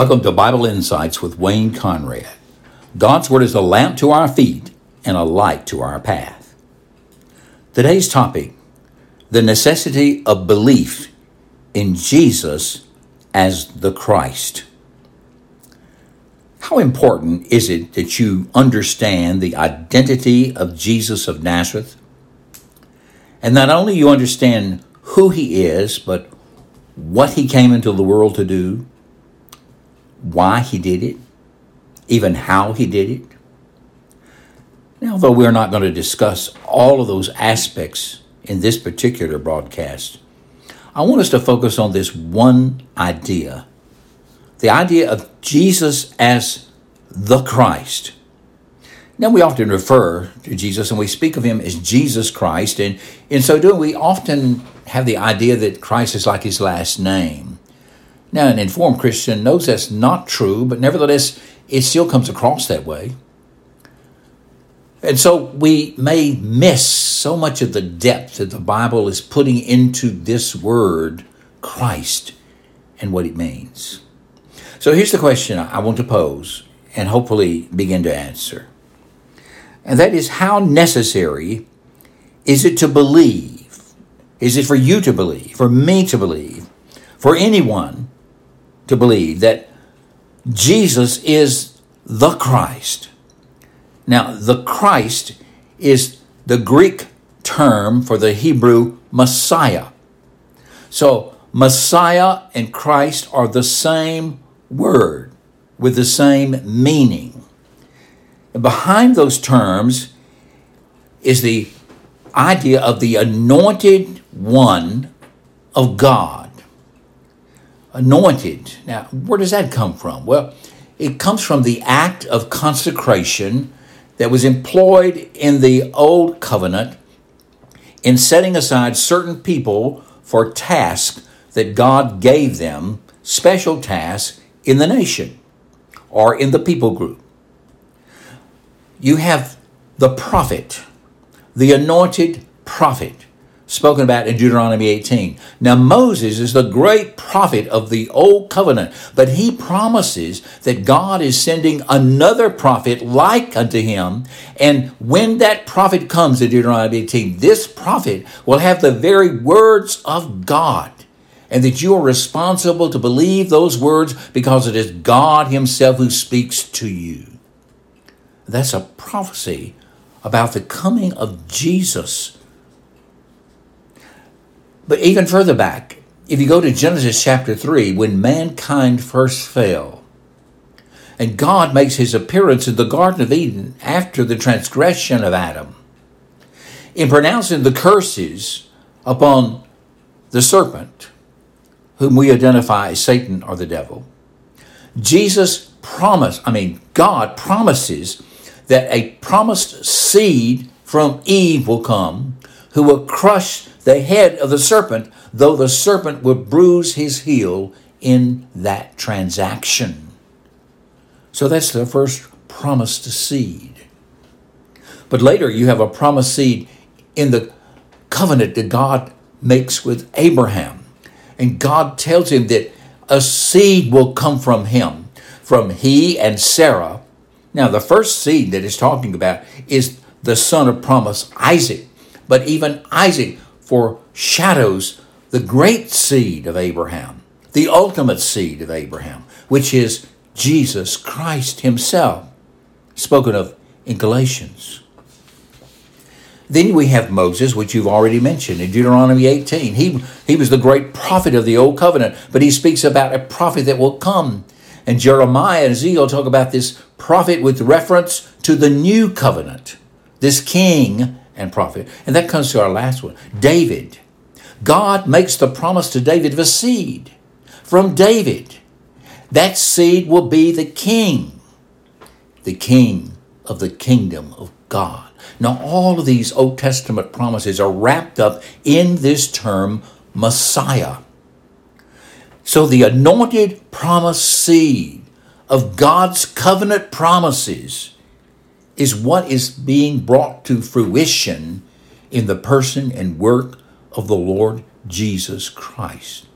Welcome to Bible Insights with Wayne Conrad. God's Word is a lamp to our feet and a light to our path. Today's topic the necessity of belief in Jesus as the Christ. How important is it that you understand the identity of Jesus of Nazareth? And not only you understand who he is, but what he came into the world to do, why he did it, even how he did it. Now, though we're not going to discuss all of those aspects in this particular broadcast, I want us to focus on this one idea the idea of Jesus as the Christ. Now, we often refer to Jesus and we speak of him as Jesus Christ, and in so doing, we often have the idea that Christ is like his last name. Now, an informed Christian knows that's not true, but nevertheless, it still comes across that way. And so we may miss so much of the depth that the Bible is putting into this word, Christ, and what it means. So here's the question I want to pose and hopefully begin to answer. And that is how necessary is it to believe? Is it for you to believe, for me to believe, for anyone to believe that Jesus is the Christ. Now, the Christ is the Greek term for the Hebrew Messiah. So, Messiah and Christ are the same word with the same meaning. Behind those terms is the idea of the anointed one of God anointed. Now, where does that come from? Well, it comes from the act of consecration that was employed in the Old Covenant in setting aside certain people for tasks that God gave them, special tasks in the nation or in the people group. You have the prophet, the anointed prophet spoken about in Deuteronomy 18. Now, Moses is the great prophet of the Old Covenant, but he promises that God is sending another prophet like unto him. And when that prophet comes in Deuteronomy 18, this prophet will have the very words of God. And that you are responsible to believe those words because it is God Himself who speaks to you. That's a prophecy about the coming of Jesus but even further back, if you go to Genesis chapter 3, when mankind first fell, and God makes his appearance in the Garden of Eden after the transgression of Adam, in pronouncing the curses upon the serpent, whom we identify as Satan or the devil, Jesus promised, I mean, God promises that a promised seed from Eve will come who will crush the head of the serpent, though the serpent would bruise his heel in that transaction. So that's the first promised seed. But later you have a promised seed in the covenant that God makes with Abraham. And God tells him that a seed will come from him, from he and Sarah. Now, the first seed that is talking about is the son of promise, Isaac. But even Isaac foreshadows the great seed of Abraham, the ultimate seed of Abraham, which is Jesus Christ Himself, spoken of in Galatians. Then we have Moses, which you've already mentioned in Deuteronomy 18. He, he was the great prophet of the Old Covenant, but he speaks about a prophet that will come. And Jeremiah and Ezekiel talk about this prophet with reference to the new covenant, this king and prophet. And that comes to our last one David. God makes the promise to David of a seed from David. That seed will be the king, the king of the kingdom of God. Now, all of these Old Testament promises are wrapped up in this term Messiah. So, the anointed promised seed of God's covenant promises is what is being brought to fruition in the person and work of the Lord Jesus Christ.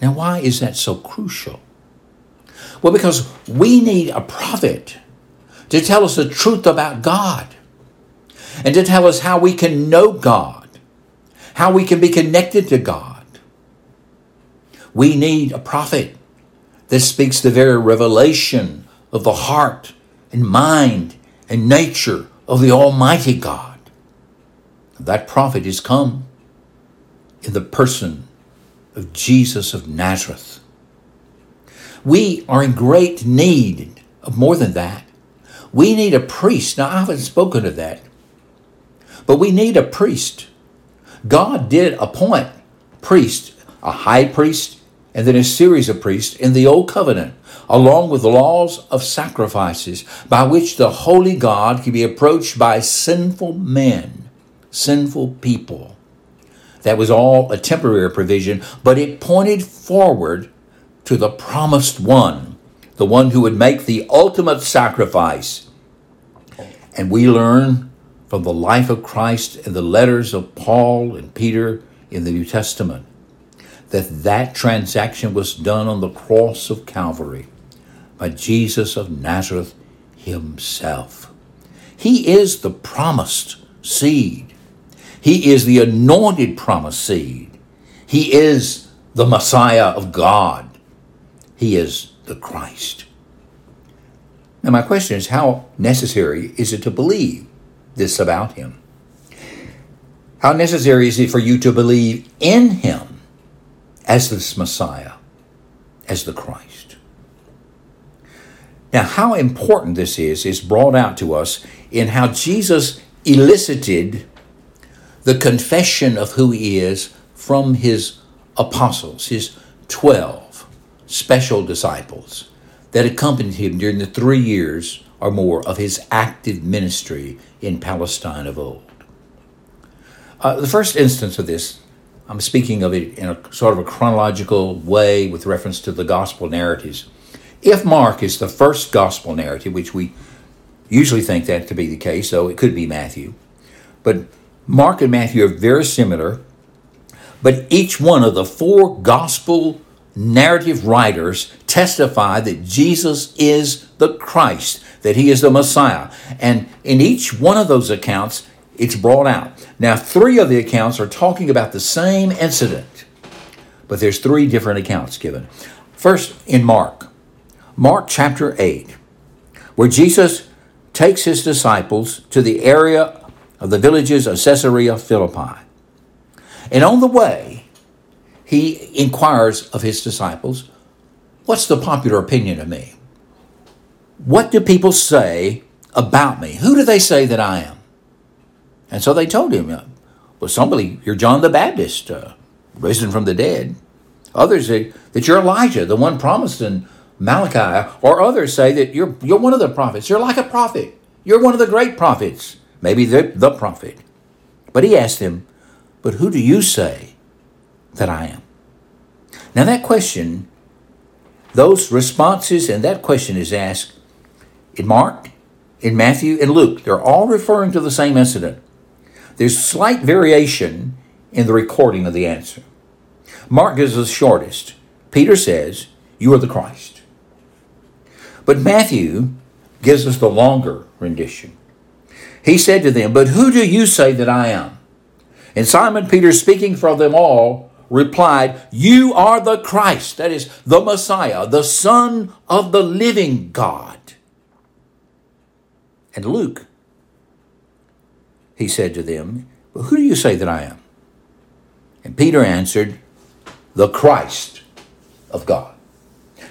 Now, why is that so crucial? Well, because we need a prophet to tell us the truth about God and to tell us how we can know God, how we can be connected to God. We need a prophet that speaks the very revelation of the heart and mind and nature of the Almighty God. That prophet is come in the person of Jesus of Nazareth. We are in great need of more than that. We need a priest. Now, I haven't spoken of that, but we need a priest. God did appoint priests, a high priest, and then a series of priests in the Old Covenant, along with laws of sacrifices by which the holy God can be approached by sinful men, sinful people. That was all a temporary provision, but it pointed forward to the promised one, the one who would make the ultimate sacrifice. And we learn from the life of Christ and the letters of Paul and Peter in the New Testament that that transaction was done on the cross of Calvary by Jesus of Nazareth himself. He is the promised seed. He is the anointed promised seed. He is the Messiah of God. He is the Christ. Now, my question is how necessary is it to believe this about him? How necessary is it for you to believe in him as this Messiah, as the Christ? Now, how important this is, is brought out to us in how Jesus elicited the confession of who he is from his apostles, his 12 special disciples that accompanied him during the three years or more of his active ministry in Palestine of old. Uh, the first instance of this, I'm speaking of it in a sort of a chronological way with reference to the gospel narratives. If Mark is the first gospel narrative, which we usually think that to be the case, though it could be Matthew, but Mark and Matthew are very similar, but each one of the four gospel narrative writers testify that Jesus is the Christ, that he is the Messiah. And in each one of those accounts, it's brought out. Now, three of the accounts are talking about the same incident, but there's three different accounts given. First, in Mark, Mark chapter 8, where Jesus takes his disciples to the area of the villages of Caesarea Philippi. And on the way, he inquires of his disciples, What's the popular opinion of me? What do people say about me? Who do they say that I am? And so they told him, Well, somebody, you're John the Baptist, uh, risen from the dead. Others say that you're Elijah, the one promised in Malachi. Or others say that you're, you're one of the prophets. You're like a prophet. You're one of the great prophets, maybe the, the prophet. But he asked them, But who do you say that I am? Now, that question, those responses and that question is asked in Mark, in Matthew, and Luke. They're all referring to the same incident. There's slight variation in the recording of the answer. Mark us the shortest. Peter says, You are the Christ. But Matthew gives us the longer rendition. He said to them, But who do you say that I am? And Simon Peter, speaking for them all, replied, You are the Christ, that is, the Messiah, the Son of the living God. And Luke, he said to them, well, Who do you say that I am? And Peter answered, The Christ of God.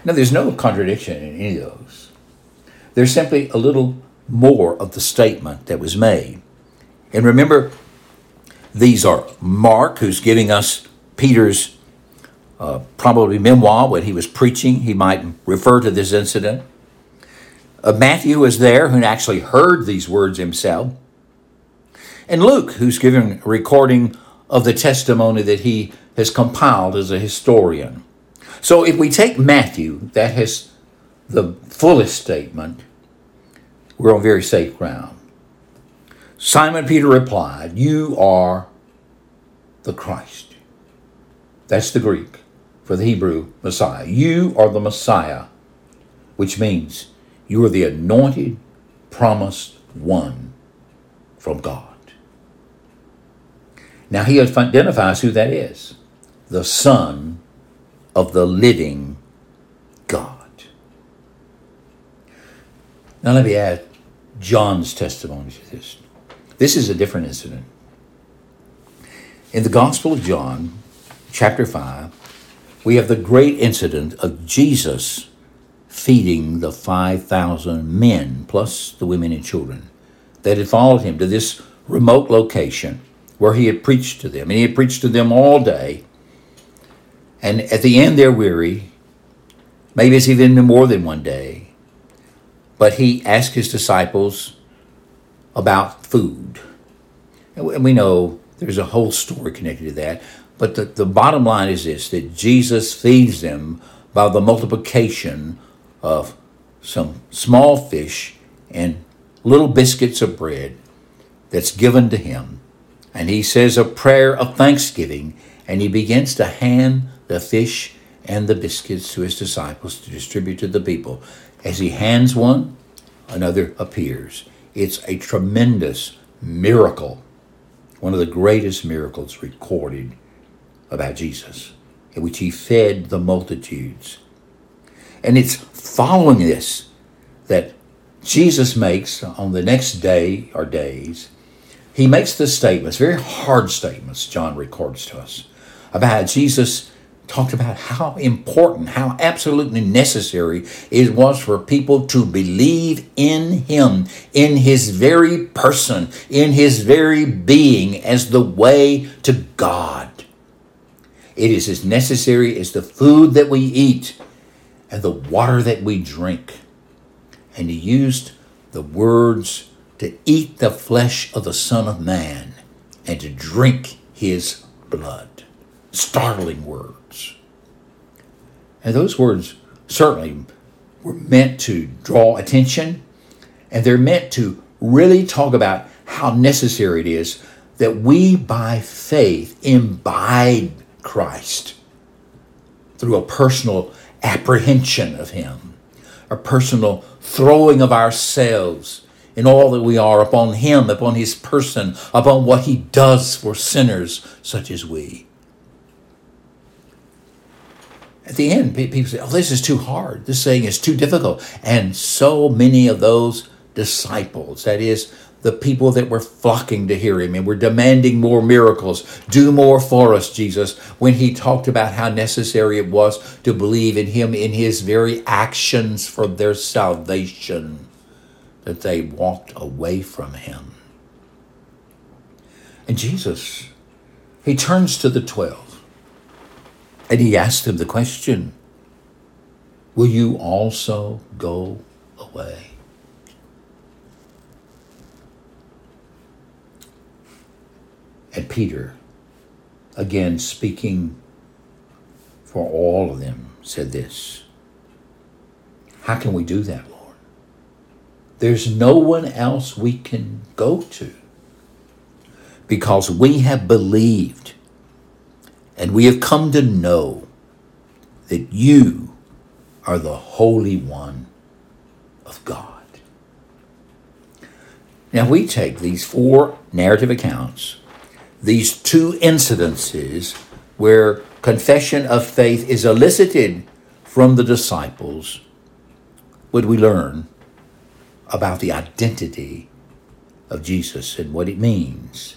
Now, there's no contradiction in any of those. There's simply a little more of the statement that was made. And remember, these are Mark, who's giving us Peter's uh, probably memoir when he was preaching. He might refer to this incident. Uh, Matthew was there, who actually heard these words himself. And Luke, who's giving a recording of the testimony that he has compiled as a historian. So if we take Matthew, that has the fullest statement, we're on very safe ground. Simon Peter replied, You are the Christ. That's the Greek for the Hebrew Messiah. You are the Messiah, which means you are the anointed, promised one from God. Now he identifies who that is the Son of the living God. Now let me add John's testimony to this. This is a different incident. In the Gospel of John, chapter 5, we have the great incident of Jesus feeding the 5,000 men, plus the women and children, that had followed him to this remote location where he had preached to them. And he had preached to them all day. And at the end, they're weary. Maybe it's even more than one day. But he asked his disciples about food. And we know there's a whole story connected to that. But the, the bottom line is this that Jesus feeds them by the multiplication of some small fish and little biscuits of bread that's given to him. And he says a prayer of thanksgiving and he begins to hand the fish and the biscuits to his disciples to distribute to the people. As he hands one, another appears. It's a tremendous miracle, one of the greatest miracles recorded about Jesus, in which he fed the multitudes. And it's following this that Jesus makes on the next day or days, he makes the statements, very hard statements, John records to us, about Jesus talked about how important, how absolutely necessary it was for people to believe in Him, in His very person, in His very being as the way to God. It is as necessary as the food that we eat and the water that we drink. And He used the words to eat the flesh of the Son of Man and to drink His blood. Startling words. And those words certainly were meant to draw attention, and they're meant to really talk about how necessary it is that we, by faith, imbibe Christ through a personal apprehension of Him, a personal throwing of ourselves in all that we are upon Him, upon His person, upon what He does for sinners such as we at the end, people say, oh, this is too hard. This saying is too difficult. And so many of those disciples, that is, the people that were flocking to hear him and were demanding more miracles, do more for us, Jesus, when he talked about how necessary it was to believe in him in his very actions for their salvation, that they walked away from him. And Jesus, he turns to the twelve and he asked them the question Will you also go away? And Peter, again speaking for all of them, said this How can we do that, Lord? There's no one else we can go to because we have believed and we have come to know that you are the Holy One of God. Now we take these four narrative accounts, these two incidences where confession of faith is elicited from the disciples, what we learn about the identity of Jesus and what it means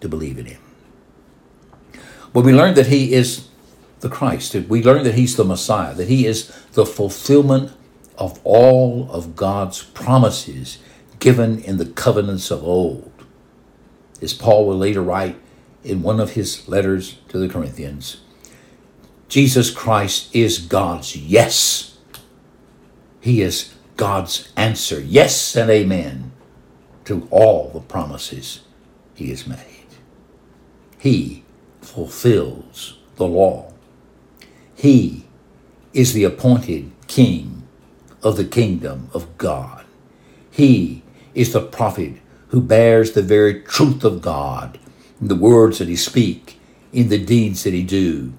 to believe in him. We learn that he is the Christ, we learn that he's the Messiah, that he is the fulfillment of all of God's promises given in the covenants of old. As Paul will later write in one of his letters to the Corinthians, Jesus Christ is God's yes. He is God's answer, yes and amen, to all the promises he has made. He fulfills the law. He is the appointed king of the kingdom of God. He is the prophet who bears the very truth of God in the words that he speak, in the deeds that he do.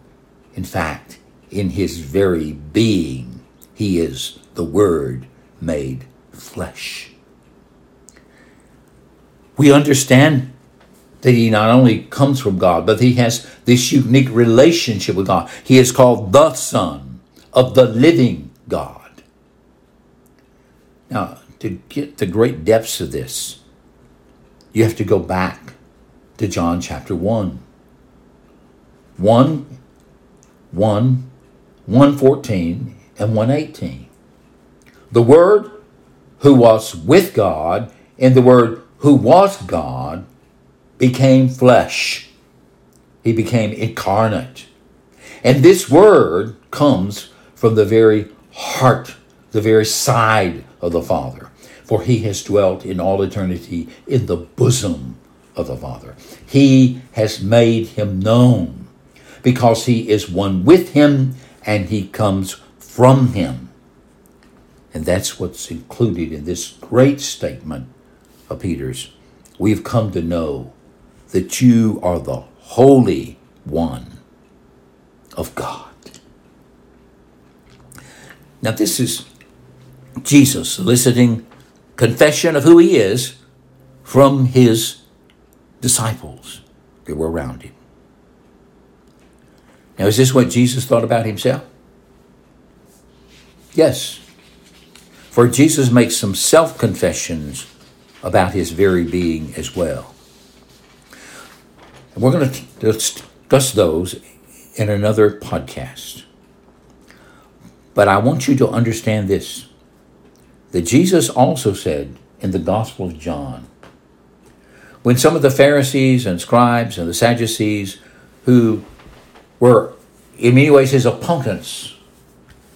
In fact, in his very being, He is the Word made flesh. We understand that he not only comes from God, but he has this unique relationship with God. He is called the Son of the living God. Now, to get the great depths of this, you have to go back to John chapter 1. 1, 1, 114, and 118. The Word who was with God and the Word who was God became flesh. He became incarnate. And this word comes from the very heart, the very side of the Father. For he has dwelt in all eternity in the bosom of the Father. He has made him known because he is one with him and he comes from him. And that's what's included in this great statement of Peter's. We've come to know that you are the Holy One of God. Now, this is Jesus soliciting confession of who he is from his disciples that were around him. Now, is this what Jesus thought about himself? Yes. For Jesus makes some self confessions about his very being as well. And we're going to discuss those in another podcast. But I want you to understand this that Jesus also said in the Gospel of John, when some of the Pharisees and scribes and the Sadducees, who were in many ways his opponents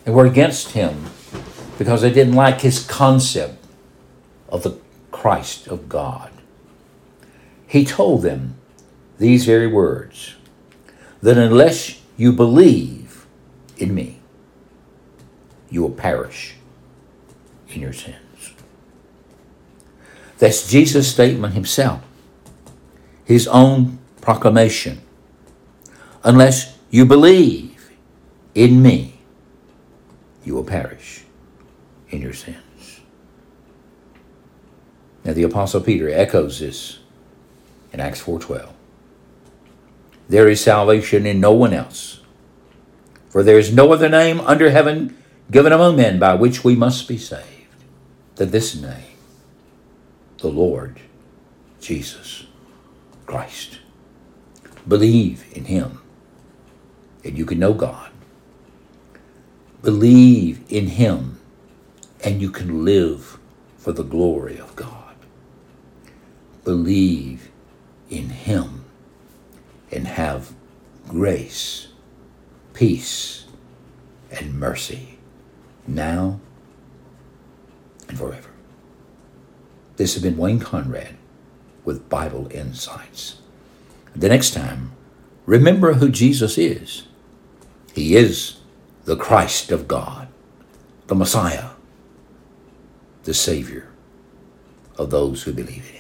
and were against him because they didn't like his concept of the Christ of God, he told them these very words that unless you believe in me, you will perish in your sins. That's Jesus' statement himself, his own proclamation. Unless you believe in me, you will perish in your sins. Now the apostle Peter echoes this in Acts 4:12. There is salvation in no one else. For there is no other name under heaven given among men by which we must be saved than this name, the Lord Jesus Christ. Believe in him, and you can know God. Believe in him, and you can live for the glory of God. Believe in him and have grace, peace, and mercy now and forever. This has been Wayne Conrad with Bible Insights. The next time, remember who Jesus is. He is the Christ of God, the Messiah, the Savior of those who believe in Him.